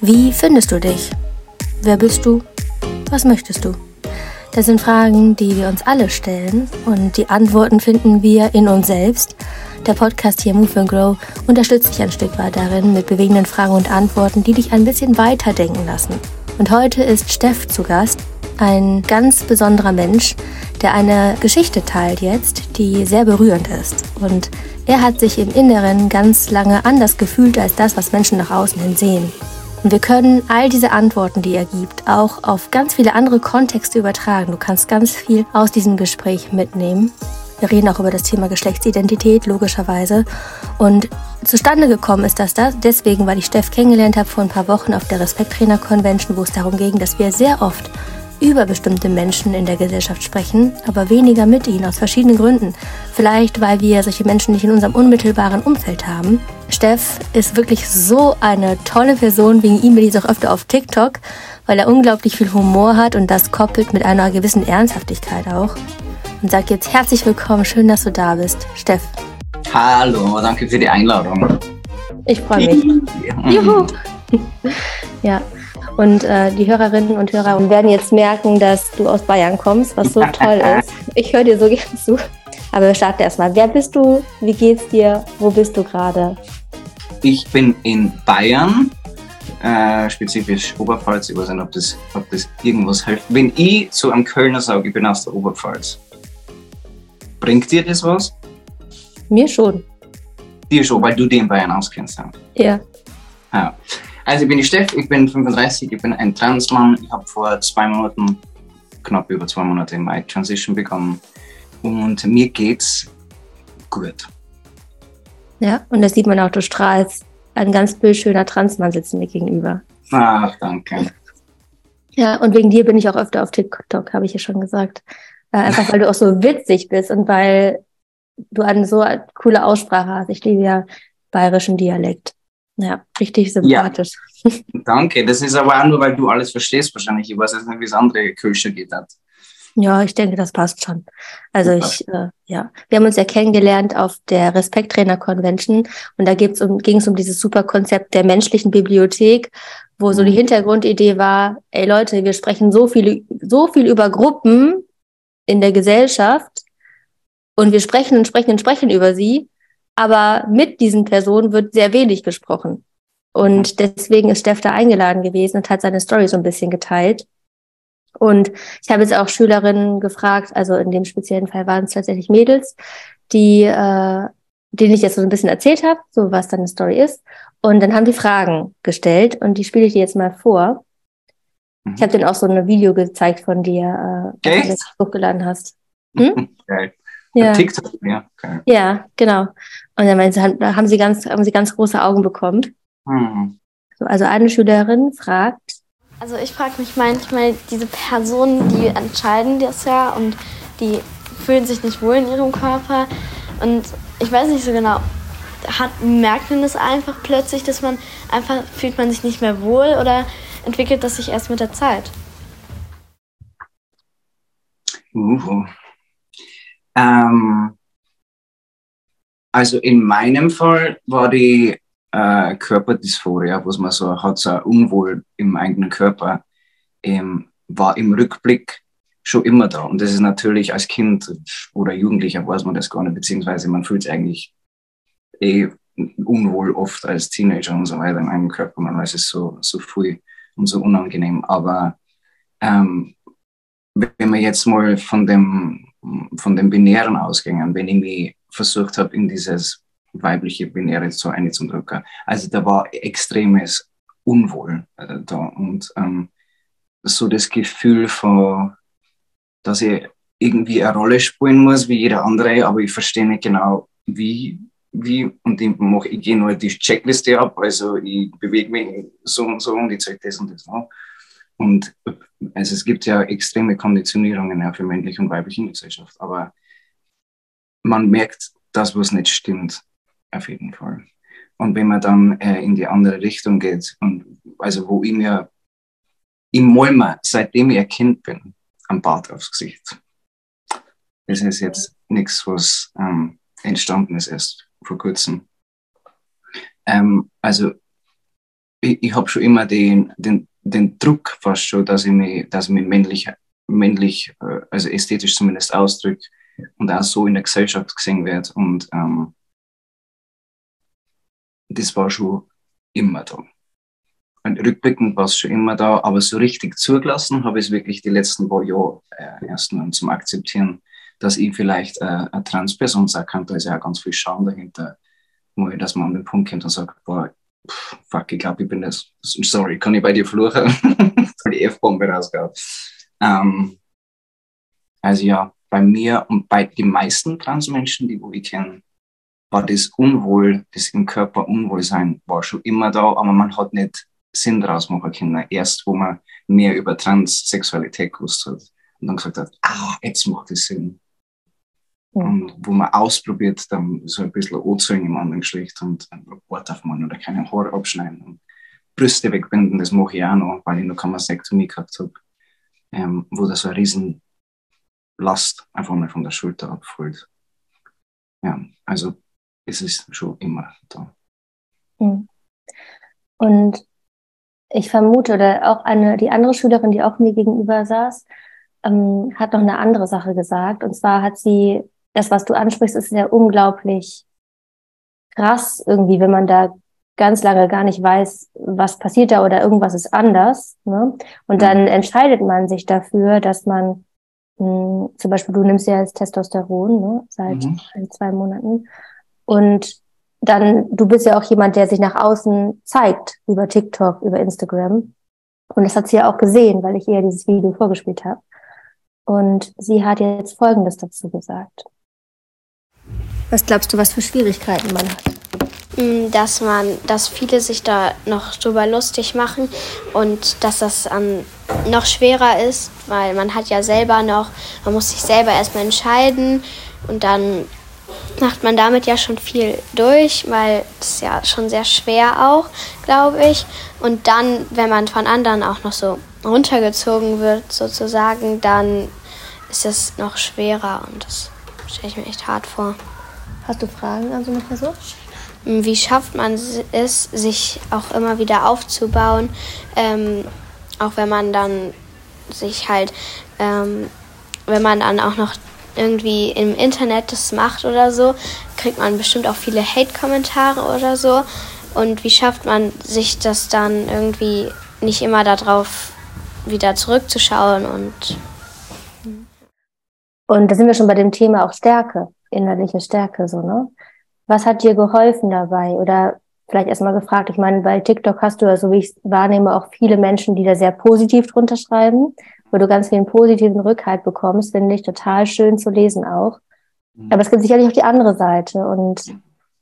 Wie findest du dich? Wer bist du? Was möchtest du? Das sind Fragen, die wir uns alle stellen und die Antworten finden wir in uns selbst. Der Podcast hier Move and Grow unterstützt dich ein Stück weit darin mit bewegenden Fragen und Antworten, die dich ein bisschen weiterdenken lassen. Und heute ist Steff zu Gast, ein ganz besonderer Mensch, der eine Geschichte teilt jetzt, die sehr berührend ist. Und er hat sich im Inneren ganz lange anders gefühlt als das, was Menschen nach außen hin sehen. Und wir können all diese Antworten, die er gibt, auch auf ganz viele andere Kontexte übertragen. Du kannst ganz viel aus diesem Gespräch mitnehmen. Wir reden auch über das Thema Geschlechtsidentität, logischerweise. Und zustande gekommen ist das, das deswegen, weil ich Steff kennengelernt habe vor ein paar Wochen auf der Respekttrainer Convention, wo es darum ging, dass wir sehr oft über bestimmte Menschen in der Gesellschaft sprechen, aber weniger mit ihnen aus verschiedenen Gründen. Vielleicht, weil wir solche Menschen nicht in unserem unmittelbaren Umfeld haben. Steff ist wirklich so eine tolle Person. Wegen ihm bin ich auch öfter auf TikTok, weil er unglaublich viel Humor hat und das koppelt mit einer gewissen Ernsthaftigkeit auch. Und sag jetzt herzlich willkommen, schön, dass du da bist, Steff. Hallo, danke für die Einladung. Ich freue mich. Juhu. ja, und äh, die Hörerinnen und Hörer werden jetzt merken, dass du aus Bayern kommst, was so toll ist. Ich höre dir so gerne zu. Aber wir starten erstmal. Wer bist du? Wie geht's dir? Wo bist du gerade? Ich bin in Bayern, äh, spezifisch Oberpfalz. Ich weiß nicht, ob das, ob das irgendwas hilft. Wenn ich zu einem Kölner sage, ich bin aus der Oberpfalz, bringt dir das was? Mir schon. Dir schon, weil du den Bayern auskennst. Ja. ja. Also ich bin die Steff, ich bin 35, ich bin ein Transmann. Ich habe vor zwei Monaten, knapp über zwei Monate, meine Transition begonnen. Und mir geht's gut. Ja, und das sieht man auch, du strahlst. Ein ganz bildschöner Transmann sitzt mir gegenüber. Ach, danke. Ja, und wegen dir bin ich auch öfter auf TikTok, habe ich ja schon gesagt. Äh, einfach weil du auch so witzig bist und weil du eine so coole Aussprache hast. Ich liebe ja bayerischen Dialekt. Ja, richtig sympathisch. Ja. Danke. Das ist aber auch nur, weil du alles verstehst wahrscheinlich. Ich weiß jetzt nicht, wie es andere Kölscher geht hat. Ja, ich denke, das passt schon. Also ich, äh, ja, wir haben uns ja kennengelernt auf der Respekttrainer Convention und da um, ging es um dieses super Konzept der menschlichen Bibliothek, wo so die mhm. Hintergrundidee war, ey Leute, wir sprechen so viel, so viel über Gruppen in der Gesellschaft und wir sprechen und sprechen und sprechen über sie, aber mit diesen Personen wird sehr wenig gesprochen. Und deswegen ist Steff da eingeladen gewesen und hat seine Story so ein bisschen geteilt. Und ich habe jetzt auch Schülerinnen gefragt, also in dem speziellen Fall waren es tatsächlich Mädels, die, äh, denen ich jetzt so ein bisschen erzählt habe, so was dann eine Story ist. Und dann haben die Fragen gestellt und die spiele ich dir jetzt mal vor. Mhm. Ich habe denen auch so ein Video gezeigt von dir, äh, was du hochgeladen hast. Hm? Geil. Ja. TikTok, ja. Okay. Ja, genau. Und dann haben sie ganz, haben sie ganz große Augen bekommen. Hm. also eine Schülerin fragt. Also ich frage mich manchmal, diese Personen, die entscheiden das ja und die fühlen sich nicht wohl in ihrem Körper. Und ich weiß nicht so genau, hat, merkt man das einfach plötzlich, dass man einfach fühlt man sich nicht mehr wohl oder entwickelt das sich erst mit der Zeit? Uh, ähm, also in meinem Fall war die äh, Körperdysphorie, was man so hat, so Unwohl im eigenen Körper, ähm, war im Rückblick schon immer da. Und das ist natürlich als Kind oder Jugendlicher weiß man das gar nicht, beziehungsweise man fühlt es eigentlich eh unwohl oft als Teenager und so weiter im eigenen Körper. Man weiß es so, so früh und so unangenehm. Aber ähm, wenn man jetzt mal von dem von den Binären ausgegangen, wenn ich mich versucht habe, in dieses weibliche Binäre so einzudrücken. Also da war extremes Unwohl äh, da und ähm, so das Gefühl von, dass ich irgendwie eine Rolle spielen muss wie jeder andere, aber ich verstehe nicht genau, wie, wie und ich, mache, ich gehe nur die Checkliste ab, also ich bewege mich so und so und ich zeige das und das noch. Und also es gibt ja extreme Konditionierungen ja, für männliche und weibliche Gesellschaft, aber man merkt, dass was nicht stimmt, auf jeden Fall. Und wenn man dann äh, in die andere Richtung geht, und also wo ich mir im Molmer, seitdem ich ein Kind bin, am Bart aufs Gesicht. Das ist jetzt nichts, was ähm, entstanden ist erst vor kurzem. Ähm, also ich, ich habe schon immer den, den, den Druck fast schon, dass ich mich, dass ich mich männlich, männlich, äh, also ästhetisch zumindest ausdrücke und auch so in der Gesellschaft gesehen wird. Und ähm, das war schon immer da. Und rückblickend war es schon immer da, aber so richtig zugelassen habe ich es wirklich die letzten paar Jahre äh, erst nur zum Akzeptieren, dass ich vielleicht äh, eine Transperson sein kann. Da ist ja auch ganz viel Scham dahinter, wo ich, dass man an den Punkt kommt und sagt, boah, pff, fuck, ich glaube, ich bin das. Sorry, kann ich bei dir fluchen? weil die F-Bombe rausgehauen. Ähm, also ja, bei mir und bei den meisten Transmenschen, die wo ich kenne, war das Unwohl, das im Körper Unwohlsein, war schon immer da, aber man hat nicht Sinn draus machen können. Erst, wo man mehr über Transsexualität gewusst hat und dann gesagt hat, ah, jetzt macht es Sinn. Und wo man ausprobiert, dann so ein bisschen anzeigen im anderen Geschlecht und ein Wort auf man oder keine Haare abschneiden und Brüste wegbinden, das mache ich auch noch, weil ich noch keine Sektomie gehabt habe, ähm, wo da so eine riesen Last einfach mal von der Schulter abfällt. Ja, also es ist schon immer da. Und ich vermute, oder auch eine, die andere Schülerin, die auch mir gegenüber saß, ähm, hat noch eine andere Sache gesagt. Und zwar hat sie, das, was du ansprichst, ist ja unglaublich krass irgendwie, wenn man da ganz lange gar nicht weiß, was passiert da oder irgendwas ist anders. Ne? Und dann mhm. entscheidet man sich dafür, dass man mh, hm, zum Beispiel, du nimmst ja jetzt Testosteron ne? seit mhm. zwei Monaten. Und dann, du bist ja auch jemand, der sich nach außen zeigt, über TikTok, über Instagram. Und das hat sie ja auch gesehen, weil ich ihr dieses Video vorgespielt habe. Und sie hat jetzt Folgendes dazu gesagt. Was glaubst du, was für Schwierigkeiten man hat? Mm, dass man, dass viele sich da noch drüber lustig machen und dass das um, noch schwerer ist, weil man hat ja selber noch, man muss sich selber erstmal entscheiden und dann macht man damit ja schon viel durch, weil es ja schon sehr schwer auch, glaube ich. Und dann, wenn man von anderen auch noch so runtergezogen wird, sozusagen, dann ist es noch schwerer und das stelle ich mir echt hart vor. Hast du Fragen an so eine Person? Wie schafft man es, sich auch immer wieder aufzubauen, ähm, auch wenn man dann sich halt, ähm, wenn man dann auch noch irgendwie im Internet das macht oder so, kriegt man bestimmt auch viele Hate-Kommentare oder so. Und wie schafft man sich das dann irgendwie nicht immer darauf wieder zurückzuschauen und und da sind wir schon bei dem Thema auch Stärke, innerliche Stärke, so, ne? Was hat dir geholfen dabei? Oder vielleicht erstmal gefragt, ich meine, bei TikTok hast du ja, so wie ich es wahrnehme, auch viele Menschen, die da sehr positiv drunter schreiben wo du ganz viel positiven Rückhalt bekommst, finde ich total schön zu lesen auch. Mhm. Aber es gibt sicherlich auch die andere Seite. Und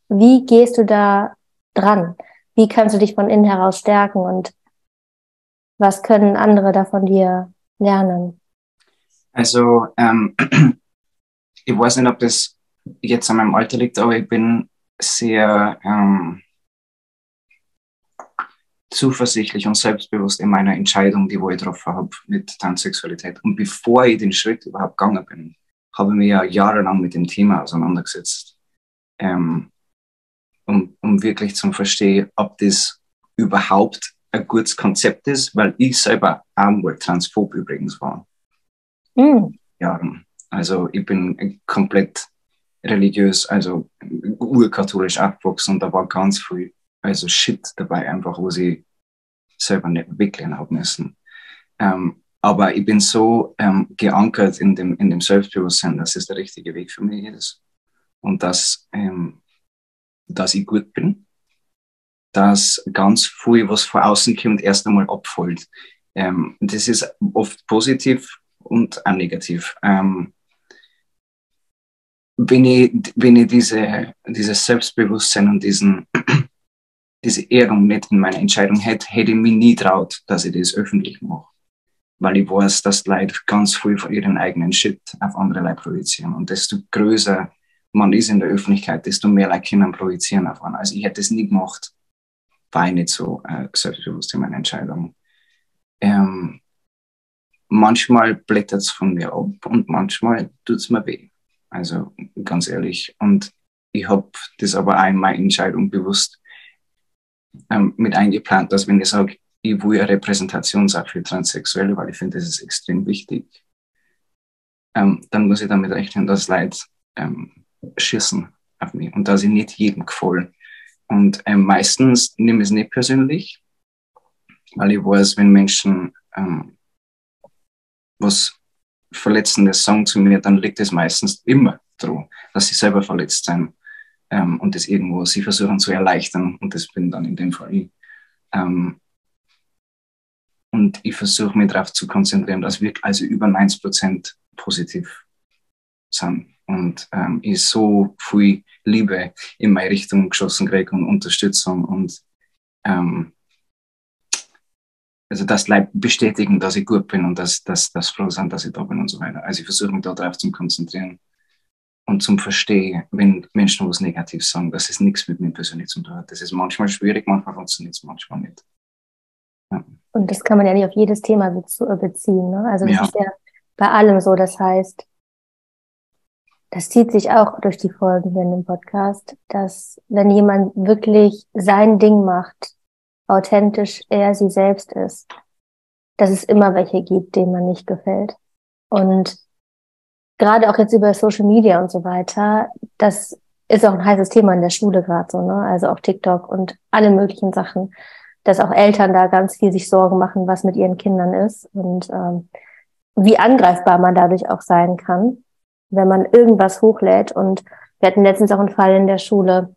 wie gehst du da dran? Wie kannst du dich von innen heraus stärken und was können andere da von dir lernen? Also, ähm, ich weiß nicht, ob das jetzt an meinem Alter liegt, aber ich bin sehr, ähm, zuversichtlich und selbstbewusst in meiner Entscheidung, die ich getroffen habe mit Transsexualität. Und bevor ich den Schritt überhaupt gegangen bin, habe ich mich ja jahrelang mit dem Thema auseinandergesetzt, ähm, um, um wirklich zu verstehen, ob das überhaupt ein gutes Konzept ist, weil ich selber auch transphob übrigens war. Mhm. Jahren. Also ich bin komplett religiös, also urkatholisch aufgewachsen und da war ganz viel also Shit dabei, einfach, wo sie selber nicht weglernen haben müssen. Ähm, aber ich bin so ähm, geankert in dem, in dem Selbstbewusstsein, dass es der richtige Weg für mich ist. Und dass, ähm, dass ich gut bin, dass ganz viel, was von außen kommt, erst einmal abfällt. Ähm, das ist oft positiv und auch negativ. Ähm, wenn ich, wenn ich diese, dieses Selbstbewusstsein und diesen diese Ehrung nicht in meiner Entscheidung hätte, hätte ich mich nie traut, dass ich das öffentlich mache. Weil ich weiß, dass Leute ganz viel von ihren eigenen Shit auf andere Leute projizieren. Und desto größer man ist in der Öffentlichkeit, desto mehr Leute können projizieren auf einen. Also ich hätte das nie gemacht, war ich nicht so äh, selbstbewusst in meiner Entscheidung. Ähm, manchmal blättert es von mir ab und manchmal tut es mir weh. Also ganz ehrlich. Und ich habe das aber auch in meiner Entscheidung bewusst ähm, mit eingeplant, dass wenn ich sage, ich will eine Repräsentation sein für Transsexuelle, weil ich finde, das ist extrem wichtig, ähm, dann muss ich damit rechnen, dass Leute ähm, schießen auf mich und dass ich nicht jedem gefallen. Und ähm, meistens nehme ich es nicht persönlich, weil ich weiß, wenn Menschen ähm, was Verletzendes sagen zu mir, dann liegt es meistens immer daran, dass sie selber verletzt sind ähm, und das irgendwo sie versuchen zu erleichtern und das bin dann in dem Fall ich. Ähm, und ich versuche mich darauf zu konzentrieren, dass wir also über 90 Prozent positiv sind und ähm, ich so viel Liebe in meine Richtung geschossen kriege und Unterstützung und ähm, also das Leib bestätigen, dass ich gut bin und dass, dass, dass froh sind, dass ich da bin und so weiter. Also ich versuche mich darauf zu konzentrieren und zum Verstehen, wenn Menschen was Negatives sagen, dass es nichts mit mir persönlich zu tun hat. Das ist manchmal schwierig, manchmal funktioniert es, manchmal nicht. Ja. Und das kann man ja nicht auf jedes Thema beziehen. Ne? Also das ja. ist ja bei allem so. Das heißt, das zieht sich auch durch die Folgen hier in dem Podcast, dass wenn jemand wirklich sein Ding macht, authentisch er sie selbst ist, dass es immer welche gibt, denen man nicht gefällt. Und gerade auch jetzt über Social Media und so weiter, das ist auch ein heißes Thema in der Schule gerade so, ne? Also auch TikTok und alle möglichen Sachen, dass auch Eltern da ganz viel sich Sorgen machen, was mit ihren Kindern ist und ähm, wie angreifbar man dadurch auch sein kann, wenn man irgendwas hochlädt. Und wir hatten letztens auch einen Fall in der Schule,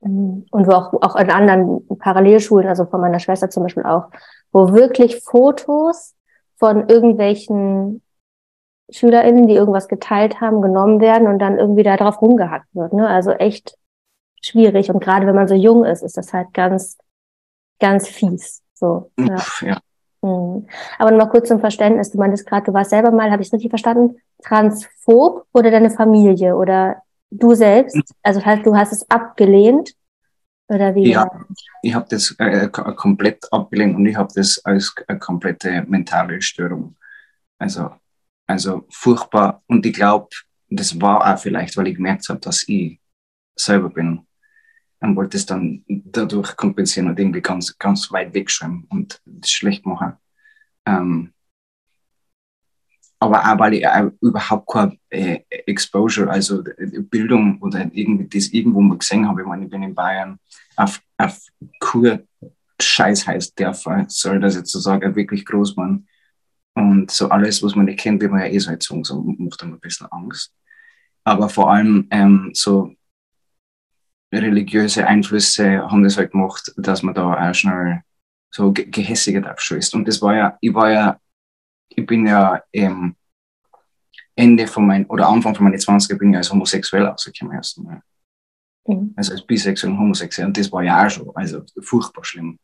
und wo auch, auch in anderen Parallelschulen, also von meiner Schwester zum Beispiel auch, wo wirklich Fotos von irgendwelchen SchülerInnen, die irgendwas geteilt haben, genommen werden und dann irgendwie da drauf rumgehackt wird. Ne? Also echt schwierig. Und gerade wenn man so jung ist, ist das halt ganz, ganz fies. So. Ja. ja. Mhm. Aber nochmal kurz zum Verständnis. Du meintest gerade, du warst selber mal, habe ich es richtig verstanden, transphob oder deine Familie oder Du selbst? Also das heißt, du hast es abgelehnt? Oder wie? Ja, ich habe das äh, komplett abgelehnt und ich habe das als eine komplette mentale Störung. Also, also furchtbar. Und ich glaube, das war auch vielleicht, weil ich gemerkt habe, dass ich selber bin. Und wollte es dann dadurch kompensieren und irgendwie ganz, ganz weit wegschreiben und das schlecht machen. Ähm, aber auch weil ich überhaupt kein äh, Exposure, also äh, Bildung oder irgendwie das irgendwo mal gesehen habe. Ich meine, ich bin in Bayern auf, auf Kur Scheiß heißt der Fall, soll das jetzt so sagen, wirklich groß waren. Und so alles, was man nicht kennt, wird man ja eh so erzogen, so macht einem ein bisschen Angst. Aber vor allem ähm, so religiöse Einflüsse haben das halt gemacht, dass man da auch schnell so gehässiger drauf schießt. Und das war ja, ich war ja ich bin ja ähm, Ende von meinen, oder Anfang von meinen 20er bin ich als homosexuell rausgekommen erst mal. Mhm. Also als bisexuell und homosexuell. Und das war ja auch schon, also furchtbar schlimm,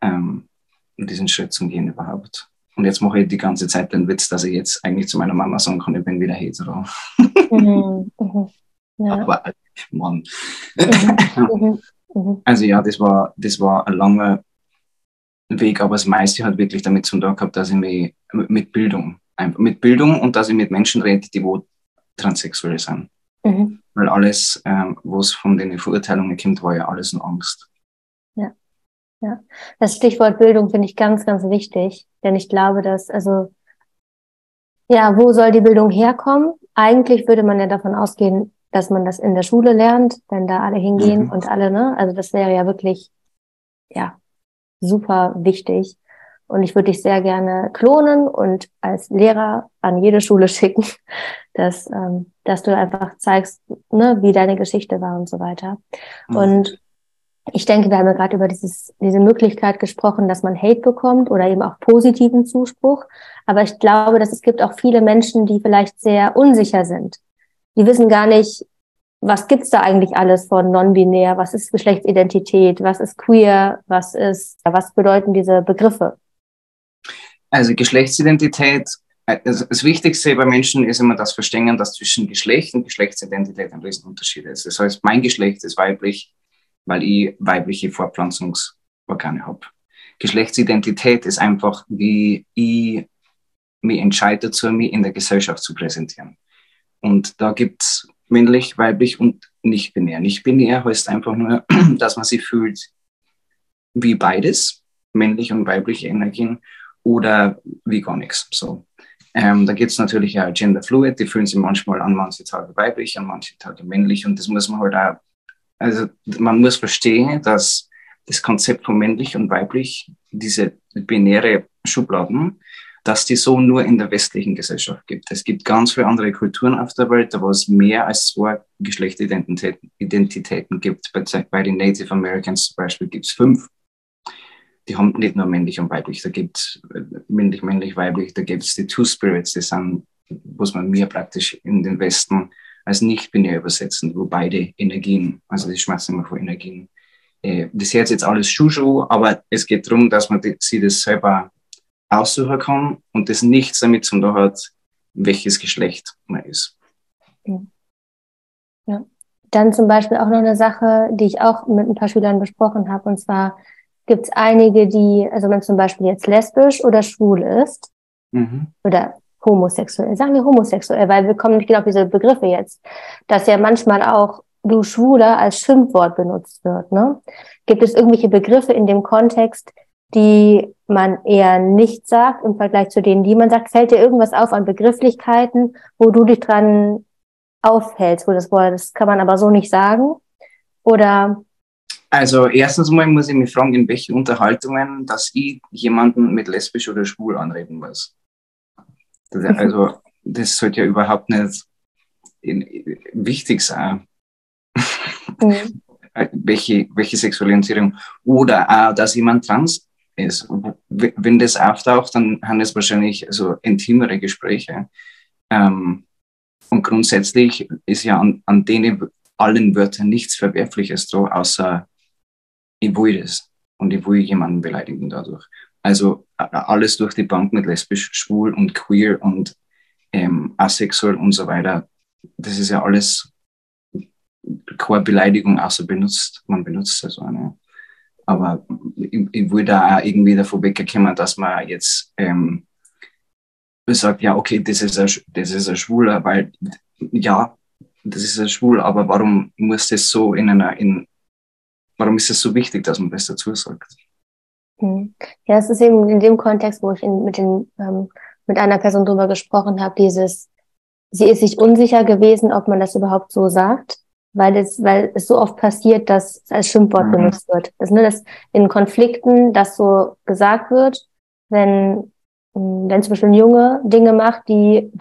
ähm, diesen Schritt zu gehen überhaupt. Und jetzt mache ich die ganze Zeit den Witz, dass ich jetzt eigentlich zu meiner Mama sagen kann, ich bin wieder hetero. Mhm. Mhm. Ja. Aber Mann. Mhm. mhm. mhm. Also ja, das war, das war ein langer Weg, aber das meiste hat wirklich damit zu tun gehabt, dass ich mich mit Bildung, einfach mit Bildung und dass ich mit Menschen rede, die wo transsexuell sind. Mhm. Weil alles, ähm, was von den Verurteilungen kommt, war ja alles nur Angst. Ja. Ja. Das Stichwort Bildung finde ich ganz, ganz wichtig, denn ich glaube, dass, also, ja, wo soll die Bildung herkommen? Eigentlich würde man ja davon ausgehen, dass man das in der Schule lernt, wenn da alle hingehen mhm. und alle, ne? Also das wäre ja wirklich, ja, super wichtig. Und ich würde dich sehr gerne klonen und als Lehrer an jede Schule schicken, dass, ähm, dass du einfach zeigst, ne, wie deine Geschichte war und so weiter. Mhm. Und ich denke, wir haben ja gerade über dieses, diese Möglichkeit gesprochen, dass man Hate bekommt oder eben auch positiven Zuspruch. Aber ich glaube, dass es gibt auch viele Menschen, die vielleicht sehr unsicher sind. Die wissen gar nicht, was gibt's da eigentlich alles von non-binär? Was ist Geschlechtsidentität? Was ist queer? Was ist, was bedeuten diese Begriffe? Also Geschlechtsidentität, also das Wichtigste bei Menschen ist immer das Verstehen, dass zwischen Geschlecht und Geschlechtsidentität ein Riesenunterschied ist. Das heißt, mein Geschlecht ist weiblich, weil ich weibliche Fortpflanzungsorgane habe. Geschlechtsidentität ist einfach, wie ich mich entscheide dazu, mich in der Gesellschaft zu präsentieren. Und da gibt's männlich, weiblich und nicht binär. Nicht binär heißt einfach nur, dass man sich fühlt wie beides, männliche und weibliche Energien, oder wie gar nichts. So. Ähm, da gibt es natürlich auch Gender Fluid, die fühlen sich manchmal an manche Tage weiblich, an manche Tage männlich und das muss man halt auch, also man muss verstehen, dass das Konzept von männlich und weiblich, diese binäre Schubladen, dass die so nur in der westlichen Gesellschaft gibt. Es gibt ganz viele andere Kulturen auf der Welt, wo es mehr als zwei Geschlechteridentitäten Identitäten gibt. Bei den Native Americans zum Beispiel gibt es fünf. Die haben nicht nur männlich und weiblich, da gibt es äh, männlich, männlich, weiblich, da gibt es die Two Spirits, die sind, muss man mir praktisch in den Westen als nicht binär übersetzen, wo beide Energien, also die schmerzen immer vor Energien. Äh, das hört jetzt alles Shushu, aber es geht darum, dass man sie das selber aussuchen kann und das nichts damit zu tun hat, welches Geschlecht man ist. Ja. Dann zum Beispiel auch noch eine Sache, die ich auch mit ein paar Schülern besprochen habe, und zwar gibt es einige, die, also wenn zum Beispiel jetzt lesbisch oder schwul ist, mhm. oder homosexuell, sagen wir homosexuell, weil wir kommen nicht genau auf diese Begriffe jetzt, dass ja manchmal auch du Schwuler als Schimpfwort benutzt wird. Ne? Gibt es irgendwelche Begriffe in dem Kontext, die man eher nicht sagt im Vergleich zu denen, die man sagt? Fällt dir irgendwas auf an Begrifflichkeiten, wo du dich dran aufhältst, wo das Wort, das kann man aber so nicht sagen? Oder? Also erstens mal muss ich mich fragen, in welchen Unterhaltungen, dass ich jemanden mit lesbisch oder schwul anreden muss. Das, also das sollte ja überhaupt nicht in, wichtig sein. Mhm. welche, welche Sexualisierung. Oder auch, dass jemand trans ist. Wenn das auftaucht, dann haben es wahrscheinlich so intimere Gespräche. Ähm, und grundsätzlich ist ja an, an denen allen Wörtern nichts Verwerfliches da, außer ich will das und ich will jemanden beleidigen dadurch. Also alles durch die Bank mit lesbisch, schwul und queer und ähm, asexuell und so weiter. Das ist ja alles keine Beleidigung, außer benutzt, man benutzt es so eine. Aber ich, ich will da auch irgendwie davon wegkommen, dass man jetzt ähm, sagt, ja, okay, das ist, ein, das ist ein Schwuler, weil ja, das ist ein Schwul, aber warum muss das so in einer, in, warum ist es so wichtig, dass man das dazu sagt? Hm. Ja, es ist eben in dem Kontext, wo ich in, mit, den, ähm, mit einer Person drüber gesprochen habe, dieses, sie ist sich unsicher gewesen, ob man das überhaupt so sagt weil es, weil es so oft passiert, dass es als Schimpfwort mhm. benutzt wird. Das, ne, dass in Konflikten das so gesagt wird, wenn, wenn zum Beispiel ein Junge Dinge macht, die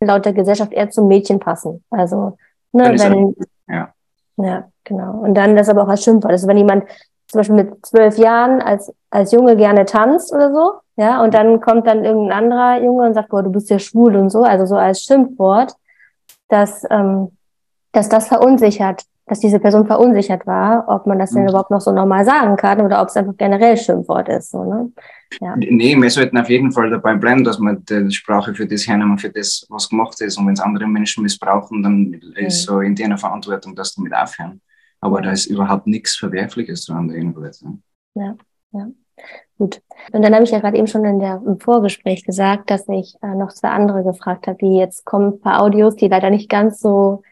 laut der Gesellschaft eher zum Mädchen passen. Also, ne, wenn, ja. ja, genau. Und dann das aber auch als Schimpfwort. Also wenn jemand zum Beispiel mit zwölf Jahren als, als Junge gerne tanzt oder so, ja, und dann kommt dann irgendein anderer Junge und sagt, boah, du bist ja schwul und so, also so als Schimpfwort, dass, ähm, dass das verunsichert, dass diese Person verunsichert war, ob man das denn mhm. überhaupt noch so normal sagen kann oder ob es einfach generell Schimpfwort ist. So, ne? ja. Nee, wir sollten auf jeden Fall dabei bleiben, dass man die Sprache für das hernehmen, für das, was gemacht ist. Und wenn es andere Menschen missbrauchen, dann mhm. ist so in deiner Verantwortung, dass damit aufhören. Aber da ist überhaupt nichts Verwerfliches dran jedenfalls. Ne? Ja, ja. Gut. Und dann habe ich ja gerade eben schon in der, im Vorgespräch gesagt, dass ich äh, noch zwei andere gefragt habe, die jetzt kommen ein paar Audios, die leider nicht ganz so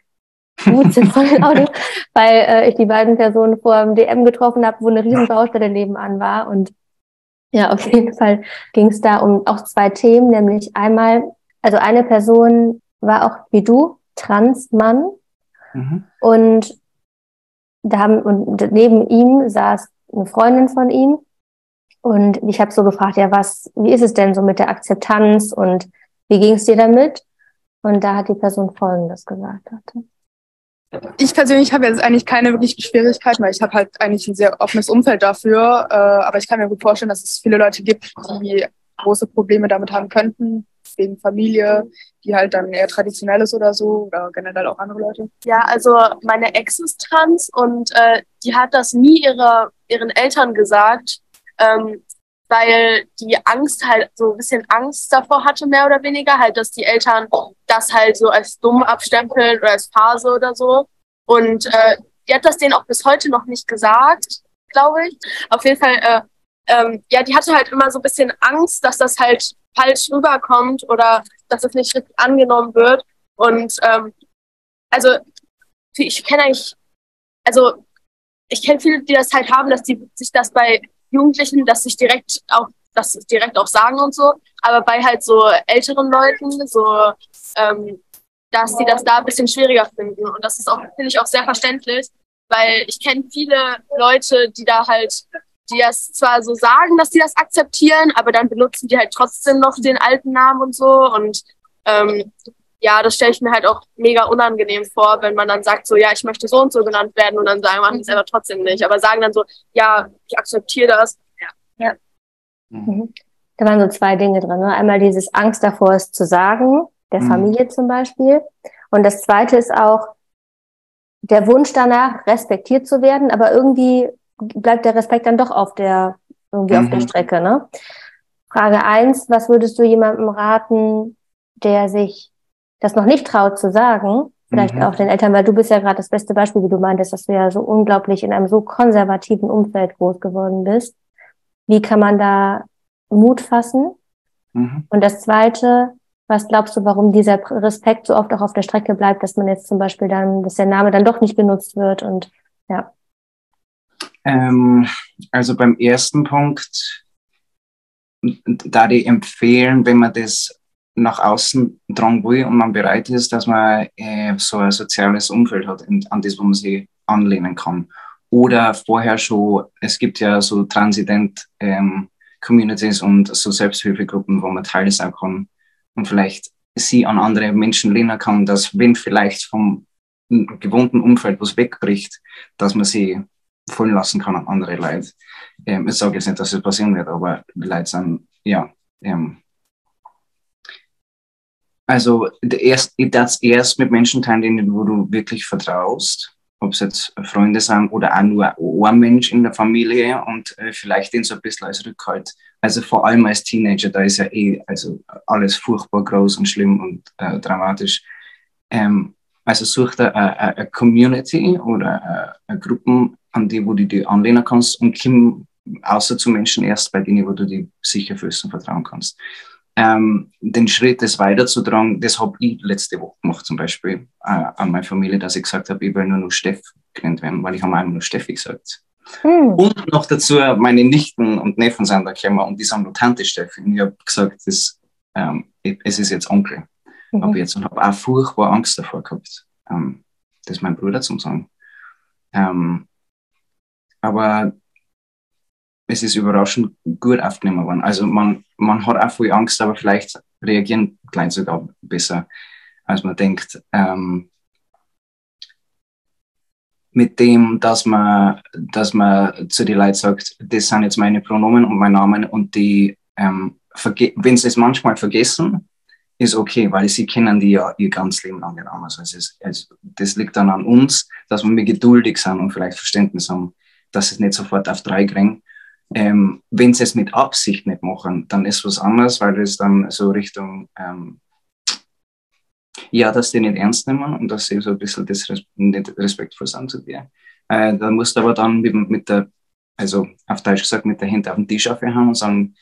gut sind von den Autos, weil äh, ich die beiden Personen vor dem DM getroffen habe, wo eine riesen Baustelle nebenan war. Und ja, auf jeden Fall ging es da um auch zwei Themen, nämlich einmal, also eine Person war auch wie du, Transmann. Mhm. Und da haben, und neben ihm saß eine Freundin von ihm. Und ich habe so gefragt, ja, was, wie ist es denn so mit der Akzeptanz und wie ging es dir damit? Und da hat die Person Folgendes gesagt. Hatte ich persönlich habe jetzt eigentlich keine wirklichen Schwierigkeiten, weil ich habe halt eigentlich ein sehr offenes Umfeld dafür. Äh, aber ich kann mir gut vorstellen, dass es viele Leute gibt, die große Probleme damit haben könnten, wegen Familie, die halt dann eher traditionell ist oder so, oder generell auch andere Leute. Ja, also meine Ex ist trans und äh, die hat das nie ihre, ihren Eltern gesagt, ähm, weil die Angst halt so ein bisschen Angst davor hatte, mehr oder weniger, halt, dass die Eltern das halt so als dumm abstempeln oder als Phase oder so. Und äh, die hat das denen auch bis heute noch nicht gesagt, glaube ich. Auf jeden Fall, äh, ähm, ja, die hatte halt immer so ein bisschen Angst, dass das halt falsch rüberkommt oder dass das nicht richtig angenommen wird. Und ähm, also ich kenne eigentlich, also ich kenne viele, die das halt haben, dass die sich das bei Jugendlichen, dass sich direkt auch, das direkt auch sagen und so. Aber bei halt so älteren Leuten, so, ähm, dass die das da ein bisschen schwieriger finden. Und das ist auch, finde ich, auch sehr verständlich, weil ich kenne viele Leute, die da halt, die das zwar so sagen, dass die das akzeptieren, aber dann benutzen die halt trotzdem noch den alten Namen und so. Und ähm, ja, das stelle ich mir halt auch mega unangenehm vor, wenn man dann sagt, so, ja, ich möchte so und so genannt werden und dann sagen, machen es aber trotzdem nicht. Aber sagen dann so, ja, ich akzeptiere das. Ja. ja. Mhm. Da waren so zwei Dinge drin. Ne? Einmal dieses Angst davor, es zu sagen, der mhm. Familie zum Beispiel. Und das zweite ist auch der Wunsch danach, respektiert zu werden, aber irgendwie bleibt der Respekt dann doch auf der, irgendwie mhm. auf der mhm. Strecke. Ne? Frage eins: was würdest du jemandem raten, der sich das noch nicht traut zu sagen, vielleicht mhm. auch den Eltern, weil du bist ja gerade das beste Beispiel, wie du meintest, dass du ja so unglaublich in einem so konservativen Umfeld groß geworden bist. Wie kann man da Mut fassen? Mhm. Und das Zweite, was glaubst du, warum dieser Respekt so oft auch auf der Strecke bleibt, dass man jetzt zum Beispiel dann, dass der Name dann doch nicht genutzt wird und ja. Ähm, also beim ersten Punkt, da die empfehlen, wenn man das nach außen dran will und man bereit ist, dass man äh, so ein soziales Umfeld hat, an das wo man sich anlehnen kann. Oder vorher schon, es gibt ja so Transident ähm, Communities und so Selbsthilfegruppen, wo man Teil sein kann und vielleicht sie an andere Menschen lehnen kann, dass wenn vielleicht vom gewohnten Umfeld was wegbricht, dass man sie fallen lassen kann an andere Leute. Ähm, ich sage jetzt nicht, dass es passieren wird, aber die Leute sind, ja, ähm, also erst, das erst mit Menschen teilen, wo du wirklich vertraust, ob es jetzt Freunde sind oder auch nur ein Mensch in der Familie und äh, vielleicht den so ein bisschen als Rückhalt. Also vor allem als Teenager, da ist ja eh also alles furchtbar groß und schlimm und äh, dramatisch. Ähm, also such da eine Community oder eine Gruppen, an die wo du dich anlehnen kannst und komm außer zu Menschen erst bei denen, wo du dich sicher fühlst und vertrauen kannst ähm, den Schritt, das weiterzutragen, das habe ich letzte Woche gemacht, zum Beispiel äh, an meine Familie, dass ich gesagt habe, ich will nur noch Steff genannt werden, weil ich habe einmal nur Steffi gesagt. Hm. Und noch dazu, meine Nichten und Neffen sind da gekommen und die sagen nur Tante Steffi. Und ich habe gesagt, das, ähm, es ist jetzt Onkel. Mhm. Ab jetzt und habe auch furchtbar Angst davor gehabt, ähm, das mein Bruder zu sagen. Ähm, aber es ist überraschend gut aufgenommen worden. Also man, man hat auch viel Angst, aber vielleicht reagieren gleich sogar besser, als man denkt. Ähm, mit dem, dass man, dass man zu den Leuten sagt, das sind jetzt meine Pronomen und mein Name und die, ähm, wenn sie es manchmal vergessen, ist okay, weil sie kennen die ja ihr ganzes Leben lang anders. Also es, es, das liegt dann an uns, dass wir geduldig sind und vielleicht Verständnis haben, dass es nicht sofort auf drei kriegen ähm, wenn sie es mit Absicht nicht machen, dann ist was anderes, weil es dann so Richtung, ähm, ja, dass die nicht ernst nehmen und dass sie so ein bisschen das nicht respektvoll sind zu dir. Äh, dann musst du aber dann mit, mit der, also auf Deutsch gesagt, mit der Hand auf den Tisch aufhören und sagen,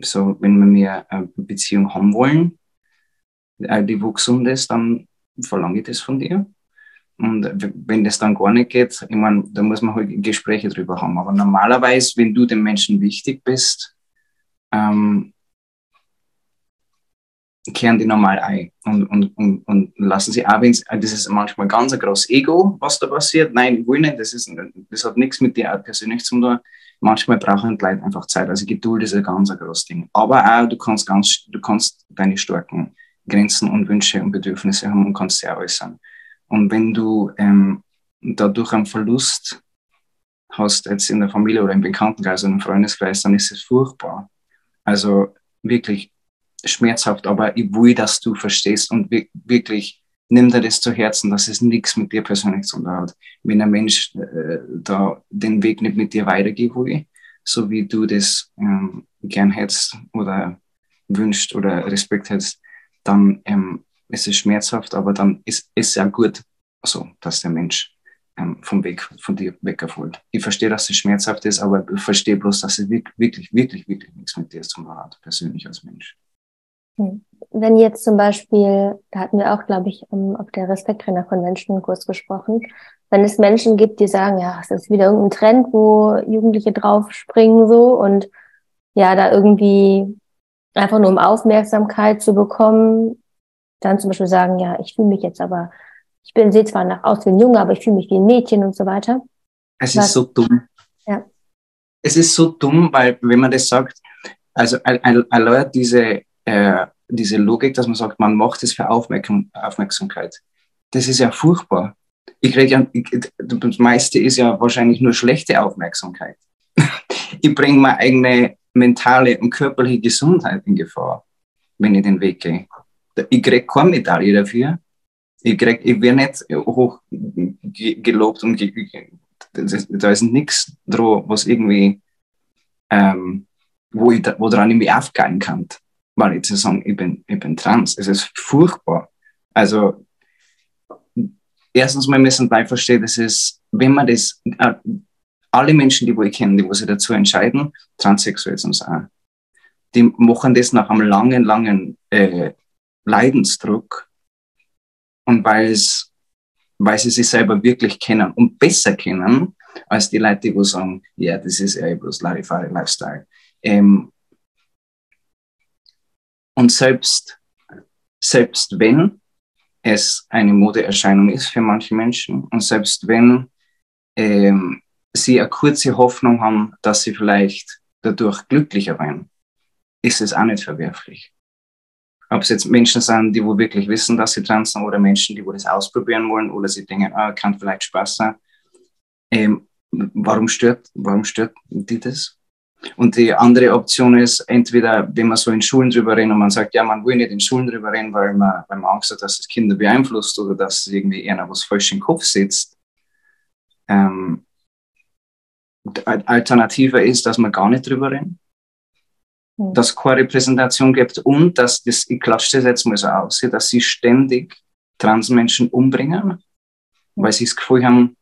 so, wenn wir mir eine Beziehung haben wollen, äh, die wo gesund ist, dann verlange ich das von dir. Und wenn das dann gar nicht geht, ich meine, da muss man halt Gespräche drüber haben. Aber normalerweise, wenn du dem Menschen wichtig bist, ähm, kehren die normal ein und, und, und, und lassen sie auch, wenn das ist manchmal ganz ein großes Ego, was da passiert. Nein, ich will nicht, das, ist, das hat nichts mit dir persönlich zu tun. Manchmal brauchen die Leute einfach Zeit. Also Geduld ist ein ganz ein großes Ding. Aber auch, du kannst ganz, du kannst deine starken Grenzen und Wünsche und Bedürfnisse haben und kannst sie auch äußern. Und wenn du ähm, dadurch einen Verlust hast, jetzt in der Familie oder im Bekanntenkreis oder im Freundeskreis, dann ist es furchtbar. Also wirklich schmerzhaft, aber ich will, dass du verstehst und wirklich nimm dir das zu Herzen, dass es nichts mit dir persönlich zu tun hat. Wenn ein Mensch äh, da den Weg nicht mit dir weitergehen will, so wie du das ähm, gern hättest oder wünscht oder Respekt hättest, dann ähm, es ist schmerzhaft, aber dann ist es ja gut, also, dass der Mensch ähm, vom Weg von dir weggefolgt. Ich verstehe, dass es schmerzhaft ist, aber ich verstehe bloß, dass es wirklich, wirklich, wirklich, nichts mit dir zu tun hat, persönlich als Mensch. Hm. Wenn jetzt zum Beispiel, da hatten wir auch, glaube ich, auf der Respekttrainer Convention Kurs gesprochen, wenn es Menschen gibt, die sagen, ja, es ist wieder irgendein Trend, wo Jugendliche drauf springen so und ja, da irgendwie einfach nur um Aufmerksamkeit zu bekommen, dann zum Beispiel sagen, ja, ich fühle mich jetzt aber, ich bin, sehe zwar nach aus wie ein Junge, aber ich fühle mich wie ein Mädchen und so weiter. Es Was? ist so dumm. Ja. Es ist so dumm, weil wenn man das sagt, also allein diese, äh, diese Logik, dass man sagt, man macht es für Aufmerksam Aufmerksamkeit, das ist ja furchtbar. Ich kriege ja, ich, das meiste ist ja wahrscheinlich nur schlechte Aufmerksamkeit. ich bringe meine eigene mentale und körperliche Gesundheit in Gefahr, wenn ich den Weg gehe. Ich kriege keine Medaille dafür. Ich, krieg, ich werde nicht hoch gelobt und ge, da ist nichts dran, was irgendwie, ähm, wo ich, woran ich mich aufgehen kann, weil ich zu sagen, ich bin, ich bin trans. Es ist furchtbar. Also, erstens mal müssen wir verstehen, das ist, wenn man das, äh, alle Menschen, die wo ich kenne, die wo sich dazu entscheiden, transsexuell zu sein, die machen das nach einem langen, langen äh, Leidensdruck und weil es, weil sie sich selber wirklich kennen und besser kennen als die Leute, die sagen, ja, das ist ja bloß Larifari Lifestyle. Ähm, und selbst, selbst wenn es eine Modeerscheinung ist für manche Menschen und selbst wenn ähm, sie eine kurze Hoffnung haben, dass sie vielleicht dadurch glücklicher werden, ist es auch nicht verwerflich. Ob es jetzt Menschen sind, die wo wirklich wissen, dass sie trans sind, oder Menschen, die wo das ausprobieren wollen, oder sie denken, ah, kann vielleicht Spaß sein. Ähm, warum stört, warum stört die das? Und die andere Option ist, entweder, wenn man so in Schulen drüber reden und man sagt, ja, man will nicht in Schulen drüber reden, weil man, weil man Angst hat, dass es Kinder beeinflusst oder dass irgendwie einer was falsch im Kopf sitzt. Ähm, Alternative ist, dass man gar nicht drüber reden, mhm. dass es keine Repräsentation gibt und dass das, ich klatsche das jetzt mal so aus, dass sie ständig Transmenschen umbringen, mhm. weil sie das Gefühl haben,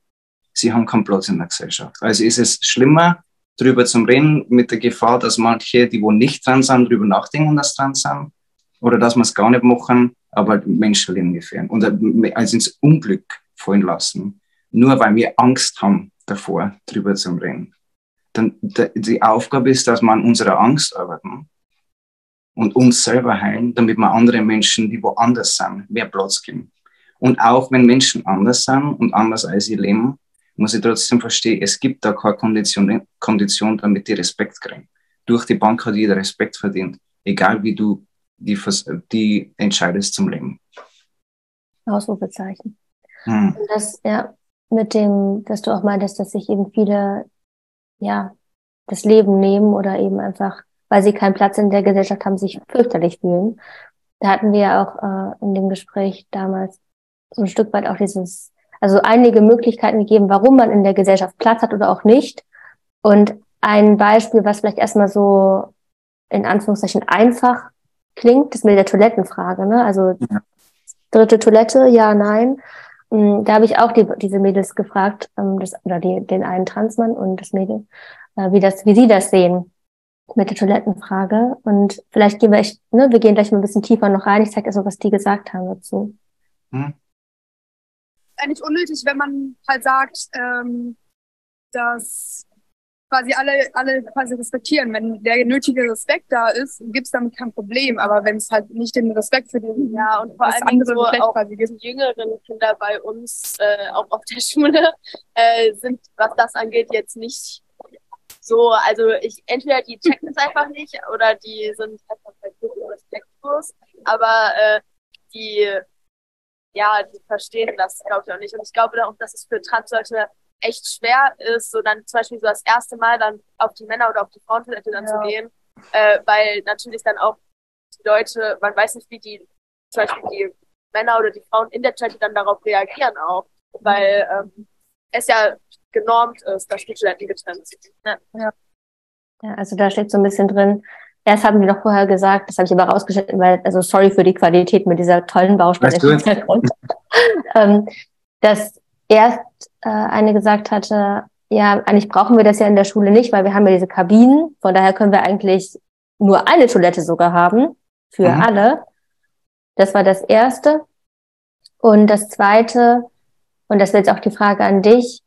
sie haben keinen Platz in der Gesellschaft. Also ist es schlimmer, drüber zu reden, mit der Gefahr, dass manche, die wo nicht trans sind, drüber nachdenken, dass trans sind, oder dass man es gar nicht machen, aber Menschenleben gefährden und also ins Unglück fallen lassen, nur weil wir Angst haben, davor, drüber zu reden. Dann, die Aufgabe ist, dass man an unserer Angst arbeiten und uns selber heilen, damit wir andere Menschen, die woanders sind, mehr Platz geben. Und auch wenn Menschen anders sind und anders als ihr leben, muss ich trotzdem verstehen, es gibt da keine Kondition, Kondition damit die Respekt kriegen. Durch die Bank hat jeder Respekt verdient, egal wie du die, die entscheidest zum Leben. Ausrufezeichen. Hm. Das, ja, mit dem, dass du auch meintest, dass sich eben viele, ja, das Leben nehmen oder eben einfach, weil sie keinen Platz in der Gesellschaft haben, sich fürchterlich fühlen. Da hatten wir ja auch äh, in dem Gespräch damals so ein Stück weit auch dieses, also einige Möglichkeiten gegeben, warum man in der Gesellschaft Platz hat oder auch nicht. Und ein Beispiel, was vielleicht erstmal so in Anführungszeichen einfach klingt, ist mit der Toilettenfrage. Ne? Also ja. dritte Toilette, ja, nein. Mm, da habe ich auch die, diese Mädels gefragt, ähm, das, oder die, den einen Transmann und das Mädel, äh, wie das, wie sie das sehen mit der Toilettenfrage. Und vielleicht gehen wir echt, ne, wir gehen gleich mal ein bisschen tiefer noch rein. Ich zeige also, was die gesagt haben dazu. Hm. Eigentlich unnötig, wenn man halt sagt, ähm, dass quasi alle, alle quasi respektieren. Wenn der nötige Respekt da ist, gibt es damit kein Problem. Aber wenn es halt nicht den Respekt für den ja und vor allem so auch quasi gibt. die jüngeren Kinder bei uns äh, auch auf der Schule äh, sind, was das angeht, jetzt nicht so. Also ich entweder die checken es einfach nicht oder die sind einfach halt respektlos. Aber äh, die ja, die verstehen das, glaube ich, auch nicht. Und ich glaube auch, dass es für Transleute echt schwer ist, so dann zum Beispiel so das erste Mal dann auf die Männer- oder auf die Frauentoilette dann ja. zu gehen, äh, weil natürlich dann auch die Leute, man weiß nicht, wie die, zum Beispiel die Männer oder die Frauen in der Toilette dann darauf reagieren auch, weil ähm, es ja genormt ist, dass die Toiletten getrennt sind. Ja. ja. ja, also da steht so ein bisschen drin, Erst haben die noch vorher gesagt, das habe ich aber rausgeschnitten, weil, also sorry für die Qualität mit dieser tollen Baustelle im Hintergrund, ähm, dass erst äh, eine gesagt hatte, ja, eigentlich brauchen wir das ja in der Schule nicht, weil wir haben ja diese Kabinen. Von daher können wir eigentlich nur eine Toilette sogar haben für mhm. alle. Das war das erste. Und das zweite, Und das wäre jetzt auch die Frage an dich.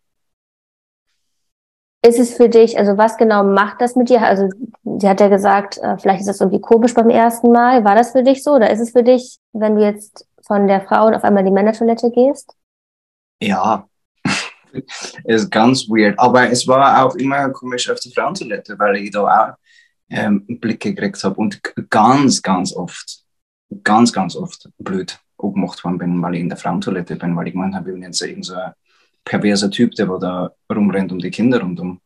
Ist es für dich, also was genau macht das mit dir? Also sie hat ja gesagt, äh, vielleicht ist das irgendwie komisch beim ersten Mal. War das für dich so? Oder ist es für dich, wenn du jetzt von der Frauen auf einmal die Männertoilette gehst? Ja, ist ganz weird. Aber es war auch immer komisch auf die Frauentoilette, weil ich da auch ähm, Blicke gekriegt habe und ganz, ganz oft, ganz, ganz oft blöd gemacht worden bin, weil ich in der Frauentoilette bin, weil ich gemeint habe, ich bin jetzt irgend so ein perverser Typ, der da rumrennt um die Kinder rundum.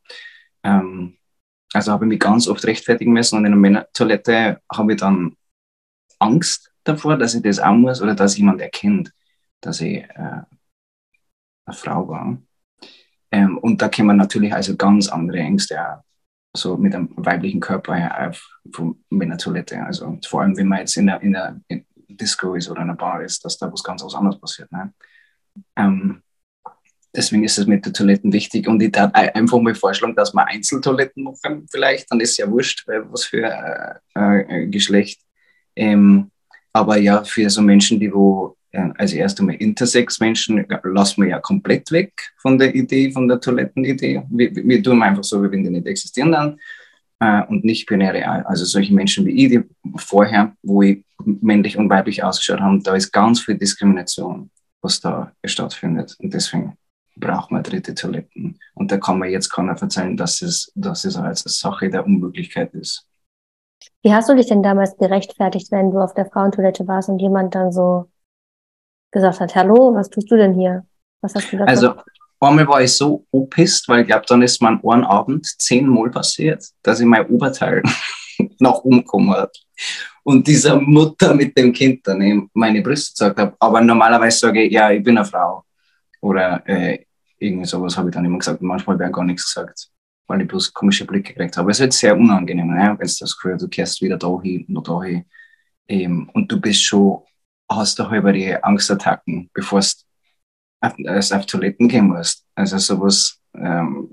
Ähm, also habe ich mich ganz oft rechtfertigen müssen und in der Männertoilette habe ich dann Angst davor, dass ich das auch muss oder dass jemand erkennt, dass ich äh, eine Frau war. Ähm, und da kommen natürlich also ganz andere Ängste auch, so mit einem weiblichen Körper auf von Männertoilette. Also vor allem, wenn man jetzt in der, in der Disco ist oder in einer Bar ist, dass da was ganz was anderes passiert. Ne? Ähm, deswegen ist es mit den Toiletten wichtig und ich darf einfach mal vorschlagen, dass wir Einzeltoiletten machen vielleicht, dann ist ja wurscht, was für äh, äh, Geschlecht. Ähm, aber ja, für so Menschen, die wo äh, als erst einmal Intersex-Menschen lassen wir ja komplett weg von der Idee, von der Toilettenidee. Wir, wir tun einfach so, wie wenn die nicht existieren dann. Äh, und nicht binäre, also solche Menschen wie ich, die vorher, wo ich männlich und weiblich ausgeschaut habe, da ist ganz viel Diskrimination, was da stattfindet. Und deswegen braucht man dritte Toiletten. Und da kann man jetzt keiner verzeihen, dass es, dass es als Sache der Unmöglichkeit ist. Wie hast du dich denn damals gerechtfertigt, wenn du auf der Frauentoilette warst und jemand dann so gesagt hat, hallo, was tust du denn hier? Was hast du da Also, einmal war ich so opisst, weil ich glaube, dann ist mein einen Abend zehnmal passiert, dass ich mein Oberteil nach umgekommen hat. Und dieser Mutter mit dem Kind dann meine Brüste gesagt habe. Aber normalerweise sage ich, ja, ich bin eine Frau. Oder äh, irgendwie sowas habe ich dann immer gesagt. Manchmal wäre gar nichts gesagt, weil ich bloß komische Blicke gekriegt habe. Es wird sehr unangenehm, ne? wenn du das Gefühl du kehrst wieder da hin, nur da hin. Ähm, und du bist schon hast du halber die Angstattacken, bevor du auf, also auf Toiletten gehen musst. Also sowas ähm,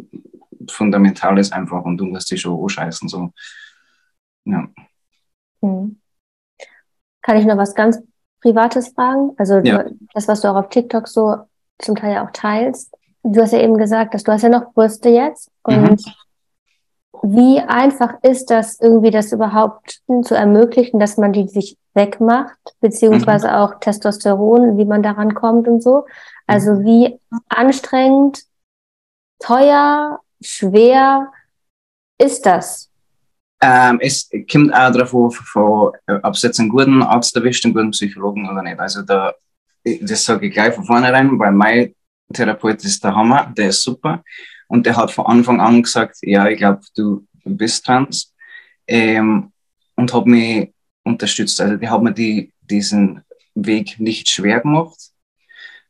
Fundamentales einfach und du musst dich schon anscheißen. So. Ja. Hm. Kann ich noch was ganz Privates fragen? Also ja. das, was du auch auf TikTok so zum Teil ja auch teilst. Du hast ja eben gesagt, dass du hast ja noch Brüste jetzt und mhm. Wie einfach ist das irgendwie, das überhaupt zu ermöglichen, dass man die sich wegmacht, beziehungsweise mhm. auch Testosteron, wie man daran kommt und so. Also mhm. wie anstrengend, teuer, schwer ist das? Ähm, es kommt auch darauf an, ob es jetzt einen guten Arzt erwischt, einen guten Psychologen oder nicht. Also da, das sage ich gleich von vornherein, weil mein Therapeut ist der Hammer, der ist super. Und der hat von Anfang an gesagt, ja, ich glaube, du bist trans. Ähm, und hat mich unterstützt. Also die haben mir die, diesen Weg nicht schwer gemacht.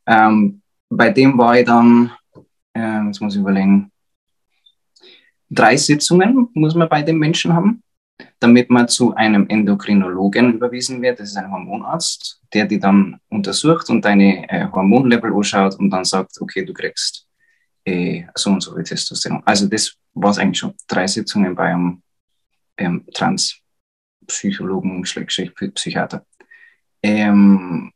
Ähm, bei dem war ich dann, äh, jetzt muss ich überlegen, drei Sitzungen muss man bei den Menschen haben, damit man zu einem Endokrinologen überwiesen wird. Das ist ein Hormonarzt, der die dann untersucht und deine äh, Hormonlevel anschaut und dann sagt, okay, du kriegst äh, so und so viel Testosteron. Also das war es eigentlich schon. Drei Sitzungen bei einem ähm, Trans Psychologen, Schrägstrich Psychiater. Ähm,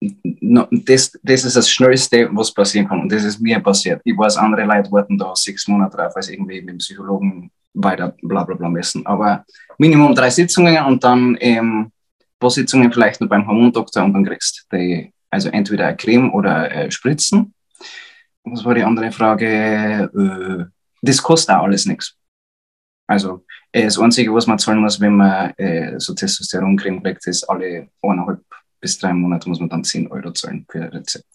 no, das, das ist das Schnellste, was passieren kann. Und das ist mir passiert. Ich weiß, andere Leute warten da sechs Monate drauf, als irgendwie mit dem Psychologen weiter bla bla bla messen. Aber Minimum drei Sitzungen und dann ähm, paar Sitzungen vielleicht nur beim Hormondoktor und dann kriegst du also entweder eine Creme oder äh, Spritzen. Was war die andere Frage? Äh, das kostet auch alles nichts. Also äh, das Einzige, was man zahlen muss, wenn man äh, so Testosteroncreme kriegt, ist alle eineinhalb bis drei Monate muss man dann 10 Euro zahlen für ein Rezept.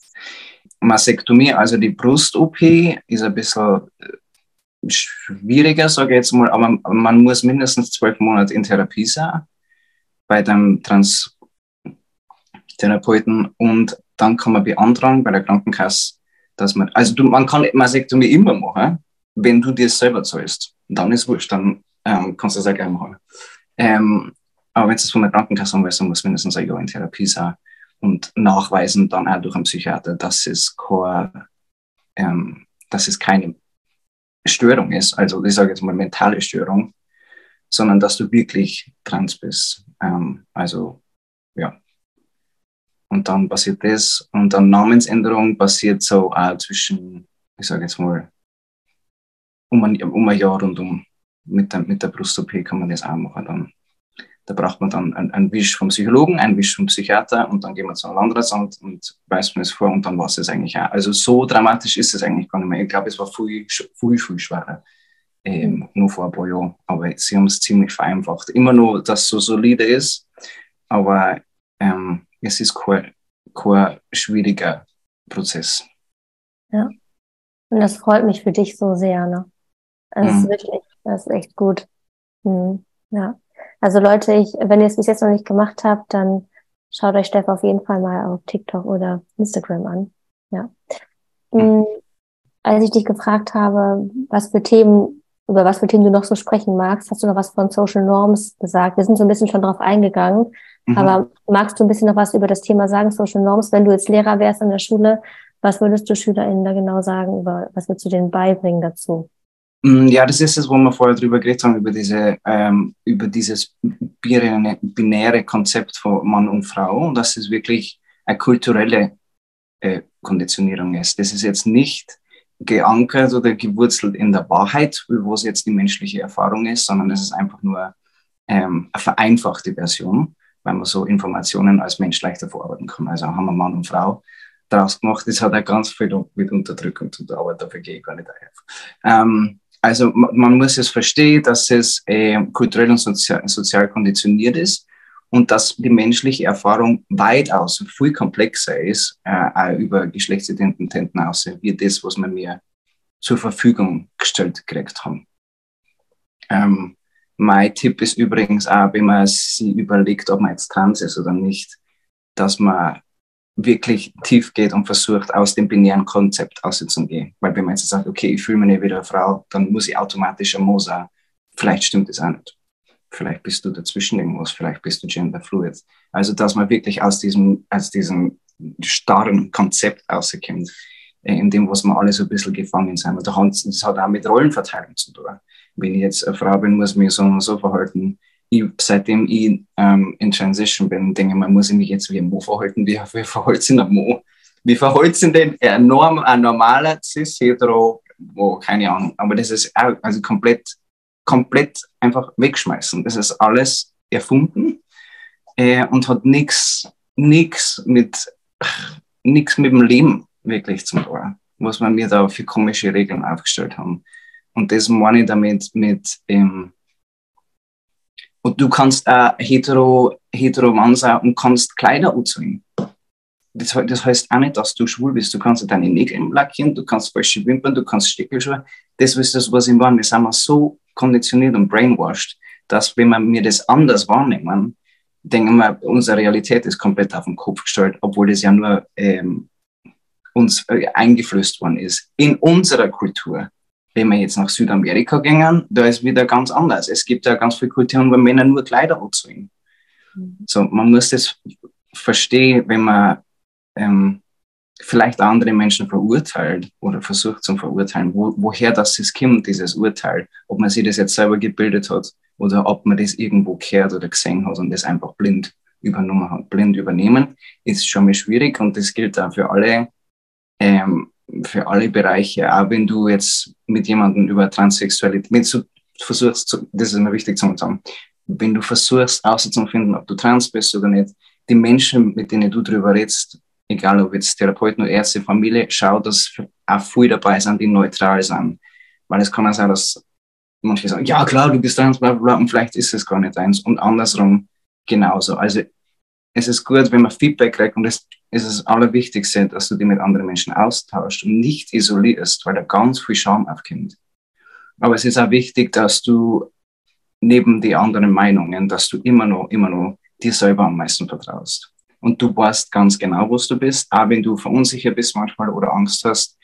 Mastektomie, also die Brust-OP, ist ein bisschen schwieriger, sage ich jetzt mal, aber man muss mindestens zwölf Monate in Therapie sein bei dem Trans-Therapeuten und dann kann man beantragen bei der Krankenkasse, dass man, also du, man kann Mastektomie immer machen, wenn du dir selber zahlst. Dann ist wurscht, dann ähm, kannst du das auch gerne machen. Ähm, aber wenn du es von der Krankenkasse haben willst, dann musst du mindestens ein Jahr in Therapie sein und nachweisen dann auch durch einen Psychiater, dass es, kein, ähm, dass es keine Störung ist, also ich sage jetzt mal mentale Störung, sondern dass du wirklich trans bist. Ähm, also ja. Und dann passiert das und dann Namensänderung passiert so auch zwischen, ich sage jetzt mal, um ein, um ein Jahr und um mit der, mit der Brust-OP kann man das auch machen. Dann, da braucht man dann einen, einen Wisch vom Psychologen, einen Wisch vom Psychiater und dann gehen wir zu einem Landratsant und weist man es vor und dann war es das eigentlich auch. Also so dramatisch ist es eigentlich gar nicht mehr. Ich glaube, es war viel, viel, viel schwerer. Ähm, nur vor ein paar Jahren. Aber sie haben es ziemlich vereinfacht. Immer nur, dass es so solide ist, aber ähm, es ist kein, kein schwieriger Prozess. Ja. Und das freut mich für dich so sehr, ne? Das mhm. ist wirklich, das ist echt gut. Mhm. Ja. Also Leute, ich, wenn ihr es bis jetzt noch nicht gemacht habt, dann schaut euch Steff auf jeden Fall mal auf TikTok oder Instagram an. Ja. Mhm. Als ich dich gefragt habe, was für Themen, über was für Themen du noch so sprechen magst, hast du noch was von Social Norms gesagt. Wir sind so ein bisschen schon drauf eingegangen. Mhm. Aber magst du ein bisschen noch was über das Thema sagen, Social Norms? Wenn du jetzt Lehrer wärst an der Schule, was würdest du SchülerInnen da genau sagen? Über, was würdest du denen beibringen dazu? Mm, ja, das ist es, wo wir vorher drüber geredet haben, über, diese, ähm, über dieses binäre, binäre Konzept von Mann und Frau und dass es wirklich eine kulturelle äh, Konditionierung ist. Das ist jetzt nicht geankert oder gewurzelt in der Wahrheit, wo es jetzt die menschliche Erfahrung ist, sondern es ist einfach nur ähm, eine vereinfachte Version weil man so Informationen als Mensch leichter verarbeiten kann. Also haben wir Mann und Frau daraus gemacht. Das hat auch ganz viel mit Unterdrückung zu tun, aber dafür gehe ich gar nicht ein. Ähm, also man muss es verstehen, dass es äh, kulturell und sozial, sozial konditioniert ist und dass die menschliche Erfahrung weitaus viel komplexer ist, äh, auch über Geschlechtsidentitäten aus, wie das, was wir mir zur Verfügung gestellt gekriegt haben. Ähm, mein Tipp ist übrigens auch, wenn man sich überlegt, ob man jetzt trans ist oder nicht, dass man wirklich tief geht und versucht, aus dem binären Konzept auszugehen. Weil wenn man jetzt sagt, okay, ich fühle mich nicht wieder Frau, dann muss ich automatisch ein Mo sein. Vielleicht stimmt das auch nicht. Vielleicht bist du dazwischen irgendwas, vielleicht bist du genderfluid. Also, dass man wirklich aus diesem, aus diesem starren Konzept rauskommt, äh, in dem, was wir alle so ein bisschen gefangen sind. Und das hat auch mit Rollenverteilung zu tun wenn ich jetzt eine Frau bin, muss ich mich so und so verhalten. Ich, seitdem ich ähm, in Transition bin, denke ich mal, muss ich mich jetzt wie ein Mo verhalten? Wie, wie verhält sich ein Mo? Wie verhält sich denn ein, ein normaler Cis-Hetero? Oh, keine Ahnung. Aber das ist auch, also komplett, komplett einfach wegschmeißen. Das ist alles erfunden äh, und hat nichts nix mit, nix mit dem Leben wirklich zu tun, was wir mir da für komische Regeln aufgestellt haben. Und das meine ich damit mit, ähm, und du kannst auch hetero, hetero Mann sein und kannst Kleider anziehen. Das, das heißt auch nicht, dass du schwul bist. Du kannst deine Nägel lackieren, du kannst falsche Wimpern, du kannst Stickelschuhe. Das ist das, was ich meine. Wir sind so konditioniert und brainwashed, dass wenn wir mir das anders wahrnehmen, denken wir, unsere Realität ist komplett auf den Kopf gestellt, obwohl das ja nur ähm, uns äh, eingeflößt worden ist. In unserer Kultur wenn wir jetzt nach Südamerika gehen, da ist wieder ganz anders. Es gibt ja ganz viele Kulturen, wo Männer nur Kleider anziehen. Mhm. So, man muss das verstehen, wenn man ähm, vielleicht andere Menschen verurteilt oder versucht zu verurteilen, wo, woher das ist kommt, dieses Urteil, ob man sich das jetzt selber gebildet hat oder ob man das irgendwo gehört oder gesehen hat und das einfach blind übernommen hat. Blind übernehmen ist schon mal schwierig und das gilt auch für alle ähm, für alle Bereiche, auch wenn du jetzt mit jemandem über Transsexualität, wenn du versuchst, zu, das ist mir wichtig zu sagen, wenn du versuchst herauszufinden, ob du trans bist oder nicht, die Menschen, mit denen du darüber redest, egal ob jetzt Therapeuten oder Ärzte, Familie, schau, dass auch viele dabei sind, die neutral sind. Weil es kann auch sein, dass manche sagen, ja klar, du bist trans, bla, bla, und vielleicht ist es gar nicht eins. Und andersrum genauso. Also es ist gut, wenn man Feedback kriegt und das ist das Allerwichtigste, dass du dich mit anderen Menschen austauschst und nicht isolierst, weil da ganz viel Scham aufkommt. Aber es ist auch wichtig, dass du neben die anderen Meinungen, dass du immer noch, immer noch dir selber am meisten vertraust. Und du weißt ganz genau, wo du bist, auch wenn du verunsichert bist manchmal oder Angst hast,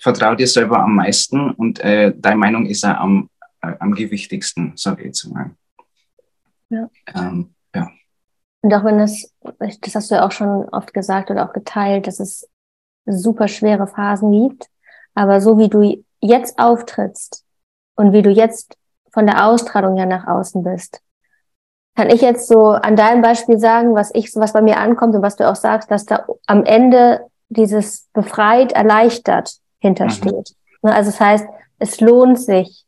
vertrau dir selber am meisten und äh, deine Meinung ist auch am, äh, am gewichtigsten, sage ich jetzt mal. Ja. Ähm, ja. Und auch wenn es, das hast du ja auch schon oft gesagt oder auch geteilt, dass es super schwere Phasen gibt. Aber so wie du jetzt auftrittst und wie du jetzt von der Ausstrahlung ja nach außen bist, kann ich jetzt so an deinem Beispiel sagen, was ich, was bei mir ankommt und was du auch sagst, dass da am Ende dieses befreit, erleichtert hintersteht. Mhm. Also das heißt, es lohnt sich,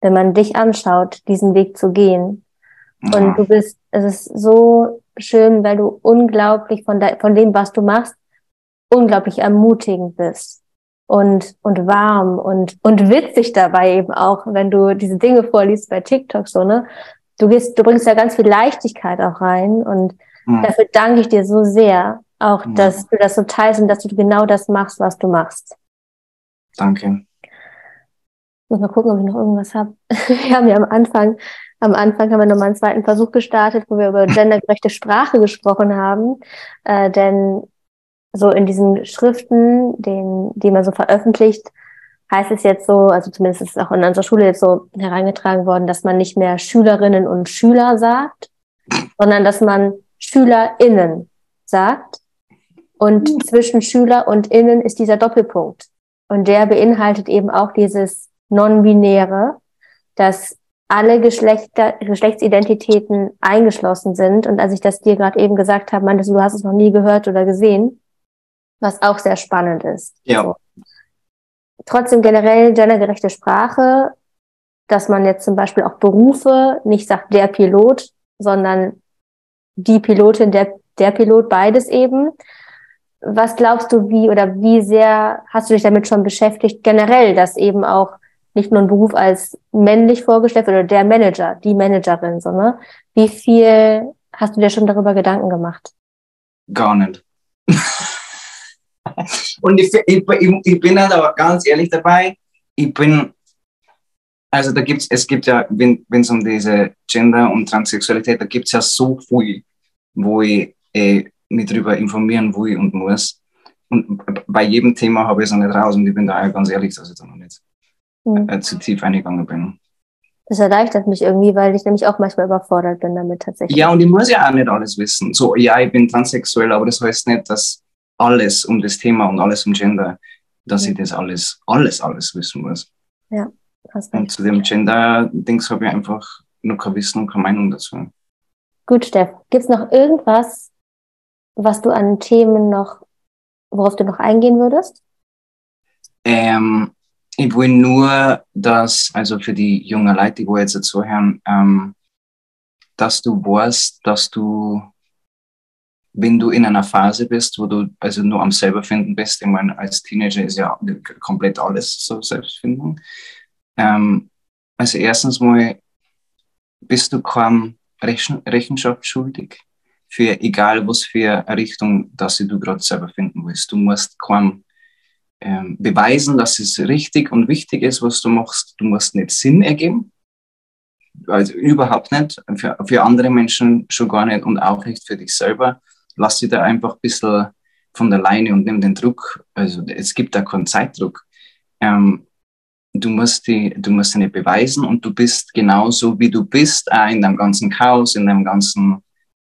wenn man dich anschaut, diesen Weg zu gehen. Mhm. Und du bist, es ist so schön, weil du unglaublich von, de, von dem, was du machst, unglaublich ermutigend bist und, und warm und, und witzig dabei eben auch, wenn du diese Dinge vorliest bei TikTok so, ne? Du gehst, du bringst da ganz viel Leichtigkeit auch rein und mhm. dafür danke ich dir so sehr, auch, mhm. dass du das so teilst und dass du genau das machst, was du machst. Danke. Ich muss mal gucken, ob ich noch irgendwas habe. Wir haben ja am Anfang, am Anfang haben wir nochmal einen zweiten Versuch gestartet, wo wir über gendergerechte Sprache gesprochen haben. Äh, denn so in diesen Schriften, den, die man so veröffentlicht, heißt es jetzt so, also zumindest ist es auch in unserer Schule jetzt so herangetragen worden, dass man nicht mehr Schülerinnen und Schüler sagt, sondern dass man SchülerInnen sagt. Und mhm. zwischen Schüler und Innen ist dieser Doppelpunkt. Und der beinhaltet eben auch dieses Non-Binäre, dass alle Geschlechter, Geschlechtsidentitäten eingeschlossen sind. Und als ich das dir gerade eben gesagt habe, meintest du, du hast es noch nie gehört oder gesehen, was auch sehr spannend ist. Ja. So. Trotzdem generell gendergerechte Sprache, dass man jetzt zum Beispiel auch Berufe nicht sagt der Pilot, sondern die Pilotin, der, der Pilot, beides eben. Was glaubst du, wie oder wie sehr hast du dich damit schon beschäftigt, generell, dass eben auch nicht nur ein Beruf als männlich vorgestellt wird oder der Manager, die Managerin, sondern wie viel hast du dir schon darüber Gedanken gemacht? Gar nicht. Und ich, ich, ich, bin halt aber ganz ehrlich dabei, ich bin, also da gibt's, es gibt ja, wenn es um diese Gender und Transsexualität, da gibt es ja so viel, wo ich äh, mich darüber informieren will und muss. Und bei jedem Thema habe ich es noch nicht raus und ich bin da ganz ehrlich, dass ich da noch nicht mhm. äh, zu tief eingegangen bin. Das erleichtert mich irgendwie, weil ich nämlich auch manchmal überfordert bin damit tatsächlich. Ja, und ich muss ja auch nicht alles wissen. So, ja, ich bin transsexuell, aber das heißt nicht, dass alles um das Thema und alles um Gender, dass mhm. ich das alles, alles, alles wissen muss. Ja, hast Und zu dem Gender-Dings habe ich einfach nur kein Wissen und keine Meinung dazu. Gut, Steff. Gibt es noch irgendwas, was du an Themen noch, worauf du noch eingehen würdest? Ähm, ich will nur, dass, also für die jungen Leute, die jetzt zuhören, ähm, dass du weißt, dass du wenn du in einer Phase bist, wo du also nur am selber finden bist, ich meine, als Teenager ist ja komplett alles so Selbstfindung. Ähm, also erstens mal bist du kaum Rechen Rechenschaft schuldig für egal was für eine Richtung, dass du gerade selber finden willst. Du musst kaum ähm, beweisen, dass es richtig und wichtig ist, was du machst. Du musst nicht Sinn ergeben. Also überhaupt nicht. Für, für andere Menschen schon gar nicht und auch nicht für dich selber lass dich da einfach ein bisschen von der Leine und nimm den Druck. Also es gibt da keinen Zeitdruck. Ähm, du musst die, du musst dich nicht beweisen und du bist genauso wie du bist, auch in deinem ganzen Chaos, in deinem ganzen,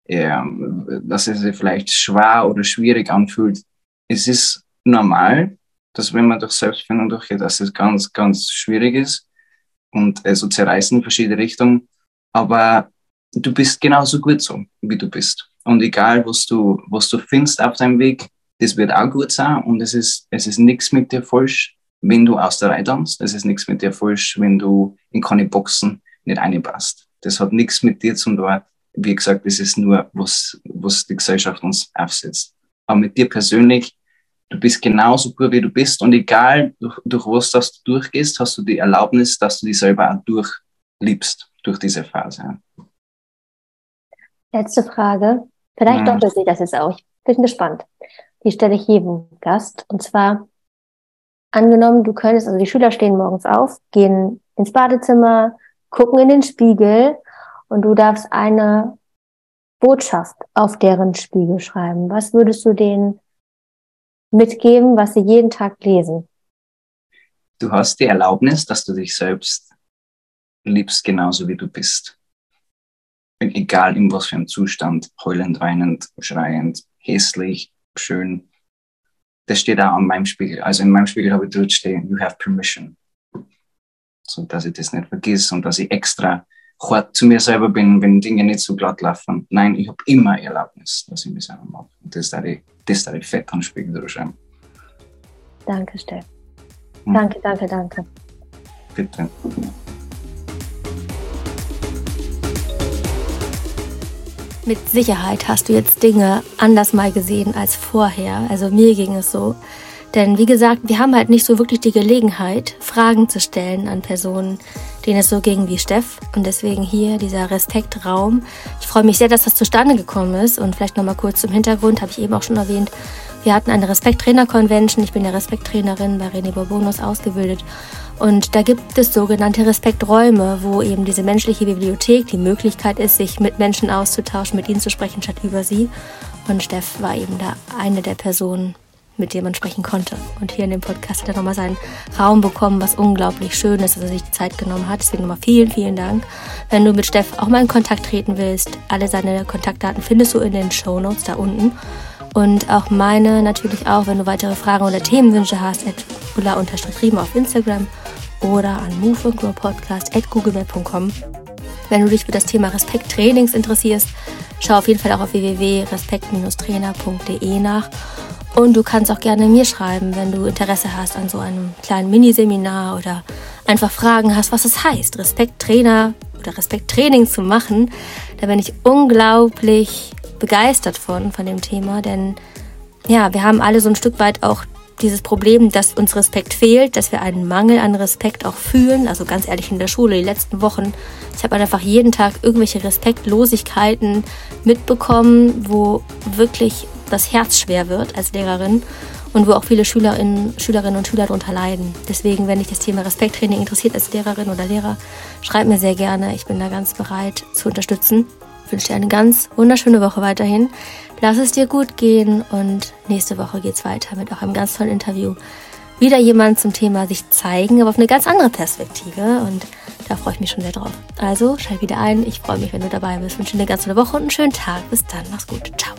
ähm, dass es sich vielleicht schwer oder schwierig anfühlt. Es ist normal, dass wenn man durch Selbstfindung durchgeht, dass es ganz, ganz schwierig ist und also zerreißen in verschiedene Richtungen. Aber du bist genauso gut so, wie du bist. Und egal, was du, was du findest auf deinem Weg, das wird auch gut sein. Und es ist, es ist nichts mit dir falsch, wenn du aus der Reihe tanzt. Es ist nichts mit dir falsch, wenn du in keine Boxen nicht reinpasst. Das hat nichts mit dir zu tun. Wie gesagt, das ist nur, was, was die Gesellschaft uns aufsetzt. Aber mit dir persönlich, du bist genauso gut, wie du bist. Und egal, durch, durch was das du durchgehst, hast du die Erlaubnis, dass du dich selber auch durchliebst durch diese Phase. Letzte Frage. Vielleicht mhm. doppelt sich das jetzt auch. Ich bin gespannt. Die stelle ich jedem Gast. Und zwar, angenommen, du könntest, also die Schüler stehen morgens auf, gehen ins Badezimmer, gucken in den Spiegel und du darfst eine Botschaft auf deren Spiegel schreiben. Was würdest du denen mitgeben, was sie jeden Tag lesen? Du hast die Erlaubnis, dass du dich selbst liebst, genauso wie du bist egal in was für einem Zustand, heulend, weinend, schreiend, hässlich, schön. Das steht auch an meinem Spiegel. Also in meinem Spiegel habe ich dort stehen, you have permission. So dass ich das nicht vergiss und dass ich extra hart zu mir selber bin, wenn Dinge nicht so glatt laufen. Nein, ich habe immer Erlaubnis, dass ich mich selber mache. Und das darf ich, das darf ich fett an Spiegel drüber Danke, Steff. Hm. Danke, danke, danke. Bitte. Mit Sicherheit hast du jetzt Dinge anders mal gesehen als vorher. Also mir ging es so. Denn wie gesagt, wir haben halt nicht so wirklich die Gelegenheit, Fragen zu stellen an Personen, denen es so ging wie Steff. Und deswegen hier dieser Respektraum. Ich freue mich sehr, dass das zustande gekommen ist. Und vielleicht nochmal kurz zum Hintergrund, habe ich eben auch schon erwähnt. Wir hatten eine Respekttrainer-Convention. Ich bin ja Respekttrainerin bei René Bourbonus ausgebildet. Und da gibt es sogenannte Respekträume, wo eben diese menschliche Bibliothek die Möglichkeit ist, sich mit Menschen auszutauschen, mit ihnen zu sprechen, statt über sie. Und Steff war eben da eine der Personen, mit dem man sprechen konnte. Und hier in dem Podcast hat er nochmal seinen Raum bekommen, was unglaublich schön ist, dass er sich die Zeit genommen hat. Deswegen nochmal vielen, vielen Dank. Wenn du mit Steff auch mal in Kontakt treten willst, alle seine Kontaktdaten findest du in den Show Notes da unten. Und auch meine natürlich auch, wenn du weitere Fragen oder Themenwünsche hast, at ulla-riemen auf Instagram oder an moveandgrowpodcast.googlemail.com. Wenn du dich für das Thema Respekttrainings interessierst, schau auf jeden Fall auch auf www.respekt-trainer.de nach. Und du kannst auch gerne mir schreiben, wenn du Interesse hast an so einem kleinen Miniseminar oder einfach Fragen hast, was es heißt, Respekttrainer oder Respekttraining zu machen. Da bin ich unglaublich begeistert von, von dem Thema, denn ja, wir haben alle so ein Stück weit auch dieses Problem, dass uns Respekt fehlt, dass wir einen Mangel an Respekt auch fühlen. Also ganz ehrlich, in der Schule, die letzten Wochen, ich habe einfach jeden Tag irgendwelche Respektlosigkeiten mitbekommen, wo wirklich das Herz schwer wird als Lehrerin und wo auch viele Schülerinnen, Schülerinnen und Schüler darunter leiden. Deswegen, wenn dich das Thema Respekttraining interessiert als Lehrerin oder Lehrer, schreib mir sehr gerne. Ich bin da ganz bereit zu unterstützen. Ich wünsche dir eine ganz wunderschöne Woche weiterhin. Lass es dir gut gehen und nächste Woche geht es weiter mit auch einem ganz tollen Interview. Wieder jemand zum Thema sich zeigen, aber auf eine ganz andere Perspektive und da freue ich mich schon sehr drauf. Also schalt wieder ein. Ich freue mich, wenn du dabei bist. Ich wünsche dir eine ganz tolle Woche und einen schönen Tag. Bis dann. Mach's gut. Ciao.